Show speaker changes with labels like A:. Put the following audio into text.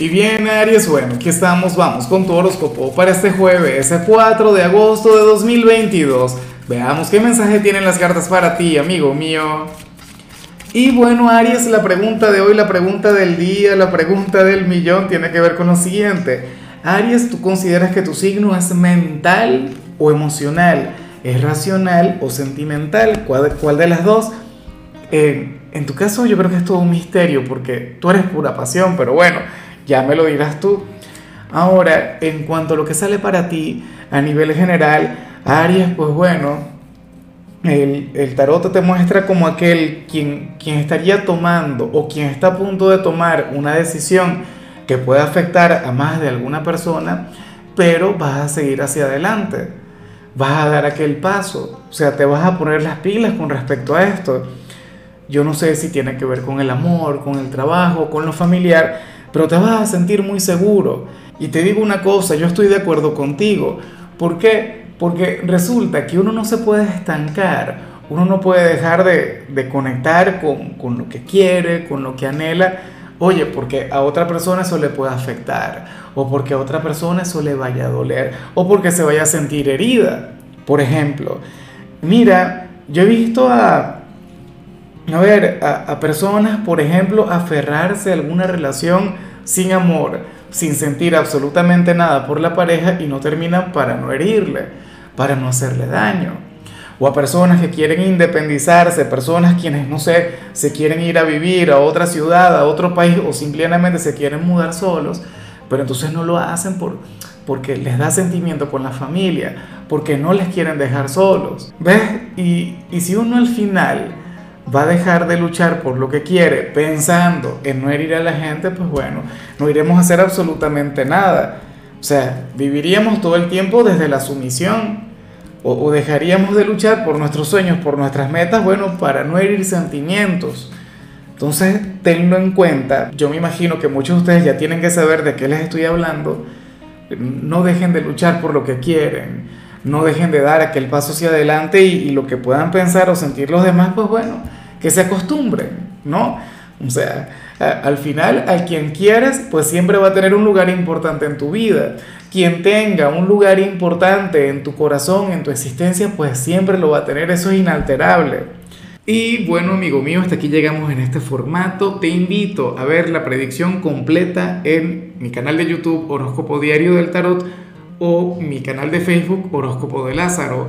A: Y bien, Aries, bueno, aquí estamos, vamos con tu horóscopo para este jueves, ese 4 de agosto de 2022. Veamos qué mensaje tienen las cartas para ti, amigo mío. Y bueno, Aries, la pregunta de hoy, la pregunta del día, la pregunta del millón tiene que ver con lo siguiente. Aries, ¿tú consideras que tu signo es mental o emocional? ¿Es racional o sentimental? ¿Cuál, de las dos? Eh, en tu caso yo creo que es todo un misterio porque tú eres pura pasión, pero bueno ya me lo dirás tú. Ahora, en cuanto a lo que sale para ti a nivel general, Aries, pues bueno, el, el, tarot te muestra como aquel quien, quien estaría tomando o quien está a punto de tomar una decisión que puede afectar a más de alguna persona, pero vas a seguir hacia adelante, vas a dar aquel paso, o sea, te vas a poner las pilas con respecto a esto. Yo no sé si tiene que ver con el amor, con el trabajo, con lo familiar, pero te vas a sentir muy seguro. Y te digo una cosa, yo estoy de acuerdo contigo. ¿Por qué? Porque resulta que uno no se puede estancar, uno no puede dejar de, de conectar con, con, lo que quiere, con lo que anhela. Oye, porque a otra persona eso le puede afectar, o porque a otra persona eso le vaya a doler, o porque se vaya a sentir herida. Por ejemplo, mira, yo he visto a, a ver, a, personas, por ejemplo, aferrarse a alguna relación sin amor, sin sentir absolutamente nada por la pareja y no terminan para no herirle, para no hacerle daño. O a personas que quieren independizarse, personas quienes, no sé, se quieren ir a vivir a otra ciudad, a otro país o simplemente se quieren mudar solos, pero entonces no lo hacen por, porque les da sentimiento con la familia, porque no les quieren dejar solos. ¿Ves? Y, y si uno al final va a dejar de luchar por lo que quiere pensando en no herir a la gente, pues bueno, no iremos a hacer absolutamente nada. O sea, viviríamos todo el tiempo desde la sumisión o, dejaríamos de luchar por nuestros sueños, por nuestras metas, bueno, para no herir sentimientos. Entonces, tenlo en cuenta. Yo me imagino que muchos de ustedes ya tienen que saber de qué les estoy hablando. No dejen de luchar por lo que quieren. No dejen de dar aquel paso hacia adelante y, y lo que puedan pensar o sentir los demás, pues bueno, que se acostumbren, ¿no? O sea, al final, a quien quieres, pues siempre va a tener un lugar importante en tu vida. Quien tenga un lugar importante en tu corazón, en tu existencia, pues siempre lo va a tener. Eso es inalterable. Y bueno, amigo mío, hasta aquí llegamos en este formato. Te invito a ver la predicción completa en mi canal de YouTube Horóscopo Diario del Tarot o mi canal de Facebook Horóscopo de Lázaro.